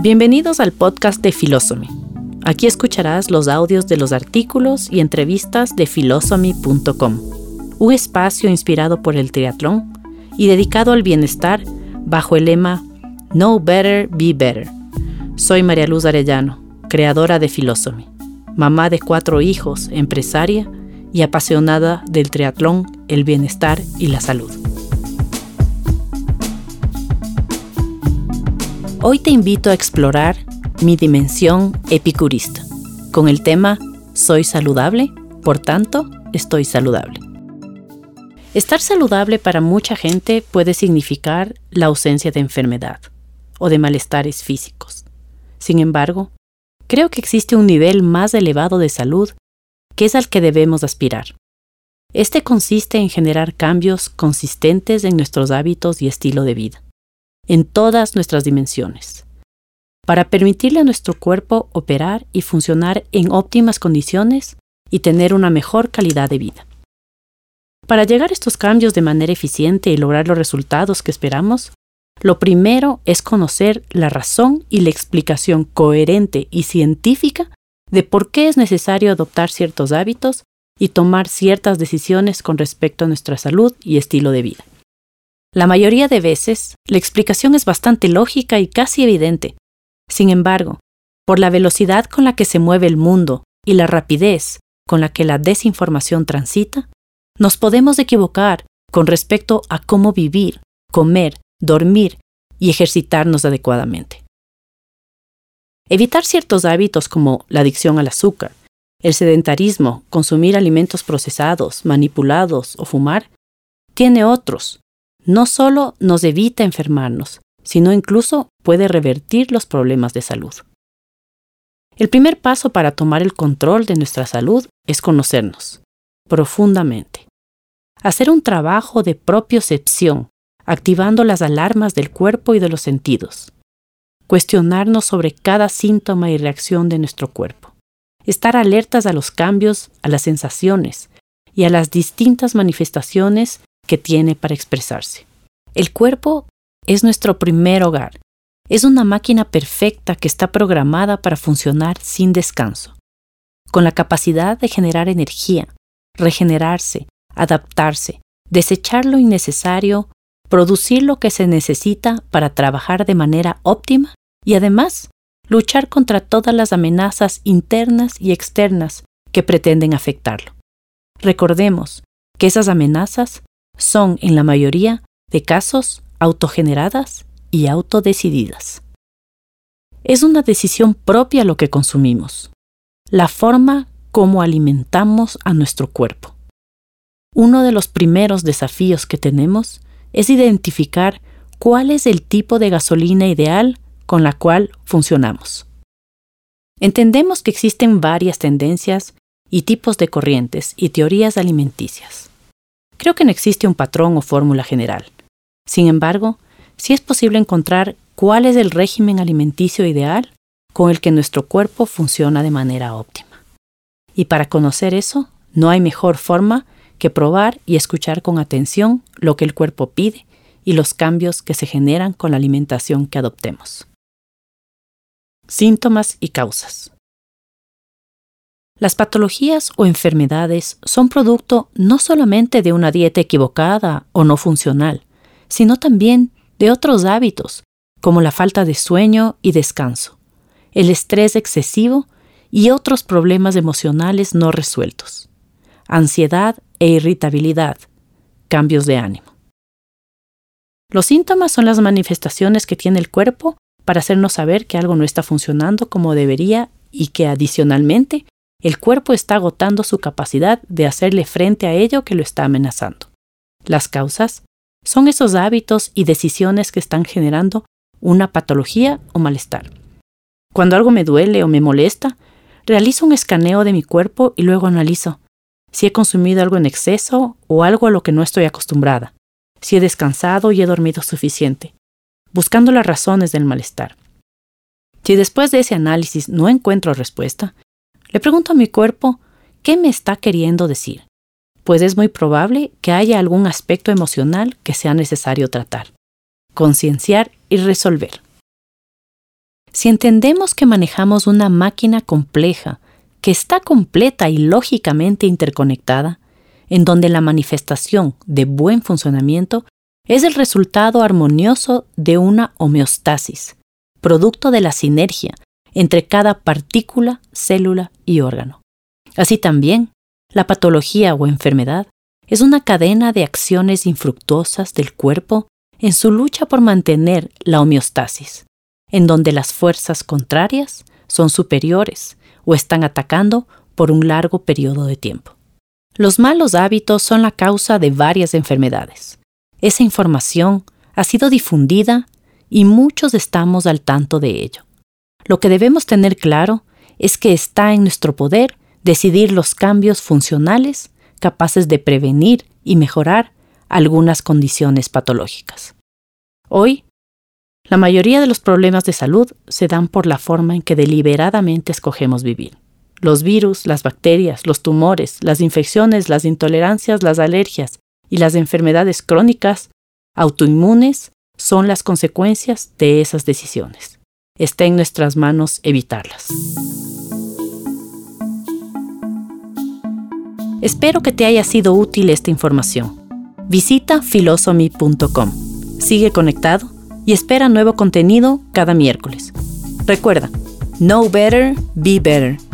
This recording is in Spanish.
Bienvenidos al podcast de Philosophy. Aquí escucharás los audios de los artículos y entrevistas de philosophy.com, un espacio inspirado por el triatlón y dedicado al bienestar bajo el lema Know Better, Be Better. Soy María Luz Arellano, creadora de Philosophy, mamá de cuatro hijos, empresaria y apasionada del triatlón, el bienestar y la salud. Hoy te invito a explorar mi dimensión epicurista con el tema Soy saludable, por tanto, estoy saludable. Estar saludable para mucha gente puede significar la ausencia de enfermedad o de malestares físicos. Sin embargo, creo que existe un nivel más elevado de salud que es al que debemos aspirar. Este consiste en generar cambios consistentes en nuestros hábitos y estilo de vida en todas nuestras dimensiones, para permitirle a nuestro cuerpo operar y funcionar en óptimas condiciones y tener una mejor calidad de vida. Para llegar a estos cambios de manera eficiente y lograr los resultados que esperamos, lo primero es conocer la razón y la explicación coherente y científica de por qué es necesario adoptar ciertos hábitos y tomar ciertas decisiones con respecto a nuestra salud y estilo de vida. La mayoría de veces, la explicación es bastante lógica y casi evidente. Sin embargo, por la velocidad con la que se mueve el mundo y la rapidez con la que la desinformación transita, nos podemos equivocar con respecto a cómo vivir, comer, dormir y ejercitarnos adecuadamente. Evitar ciertos hábitos como la adicción al azúcar, el sedentarismo, consumir alimentos procesados, manipulados o fumar, tiene otros, no solo nos evita enfermarnos, sino incluso puede revertir los problemas de salud. El primer paso para tomar el control de nuestra salud es conocernos profundamente. Hacer un trabajo de propiocepción, activando las alarmas del cuerpo y de los sentidos. Cuestionarnos sobre cada síntoma y reacción de nuestro cuerpo. Estar alertas a los cambios, a las sensaciones y a las distintas manifestaciones que tiene para expresarse. El cuerpo es nuestro primer hogar. Es una máquina perfecta que está programada para funcionar sin descanso, con la capacidad de generar energía, regenerarse, adaptarse, desechar lo innecesario, producir lo que se necesita para trabajar de manera óptima y además luchar contra todas las amenazas internas y externas que pretenden afectarlo. Recordemos que esas amenazas son en la mayoría de casos autogeneradas y autodecididas. Es una decisión propia lo que consumimos, la forma como alimentamos a nuestro cuerpo. Uno de los primeros desafíos que tenemos es identificar cuál es el tipo de gasolina ideal con la cual funcionamos. Entendemos que existen varias tendencias y tipos de corrientes y teorías alimenticias. Creo que no existe un patrón o fórmula general. Sin embargo, sí es posible encontrar cuál es el régimen alimenticio ideal con el que nuestro cuerpo funciona de manera óptima. Y para conocer eso, no hay mejor forma que probar y escuchar con atención lo que el cuerpo pide y los cambios que se generan con la alimentación que adoptemos. Síntomas y causas. Las patologías o enfermedades son producto no solamente de una dieta equivocada o no funcional, sino también de otros hábitos, como la falta de sueño y descanso, el estrés excesivo y otros problemas emocionales no resueltos, ansiedad e irritabilidad, cambios de ánimo. Los síntomas son las manifestaciones que tiene el cuerpo para hacernos saber que algo no está funcionando como debería y que adicionalmente el cuerpo está agotando su capacidad de hacerle frente a ello que lo está amenazando. Las causas son esos hábitos y decisiones que están generando una patología o malestar. Cuando algo me duele o me molesta, realizo un escaneo de mi cuerpo y luego analizo si he consumido algo en exceso o algo a lo que no estoy acostumbrada, si he descansado y he dormido suficiente, buscando las razones del malestar. Si después de ese análisis no encuentro respuesta, le pregunto a mi cuerpo qué me está queriendo decir, pues es muy probable que haya algún aspecto emocional que sea necesario tratar, concienciar y resolver. Si entendemos que manejamos una máquina compleja, que está completa y lógicamente interconectada, en donde la manifestación de buen funcionamiento es el resultado armonioso de una homeostasis, producto de la sinergia entre cada partícula, célula y órgano. Así también, la patología o enfermedad es una cadena de acciones infructuosas del cuerpo en su lucha por mantener la homeostasis, en donde las fuerzas contrarias son superiores o están atacando por un largo periodo de tiempo. Los malos hábitos son la causa de varias enfermedades. Esa información ha sido difundida y muchos estamos al tanto de ello. Lo que debemos tener claro es que está en nuestro poder decidir los cambios funcionales capaces de prevenir y mejorar algunas condiciones patológicas. Hoy, la mayoría de los problemas de salud se dan por la forma en que deliberadamente escogemos vivir. Los virus, las bacterias, los tumores, las infecciones, las intolerancias, las alergias y las enfermedades crónicas autoinmunes son las consecuencias de esas decisiones. Está en nuestras manos evitarlas. Espero que te haya sido útil esta información. Visita philosophy.com. Sigue conectado y espera nuevo contenido cada miércoles. Recuerda, know better, be better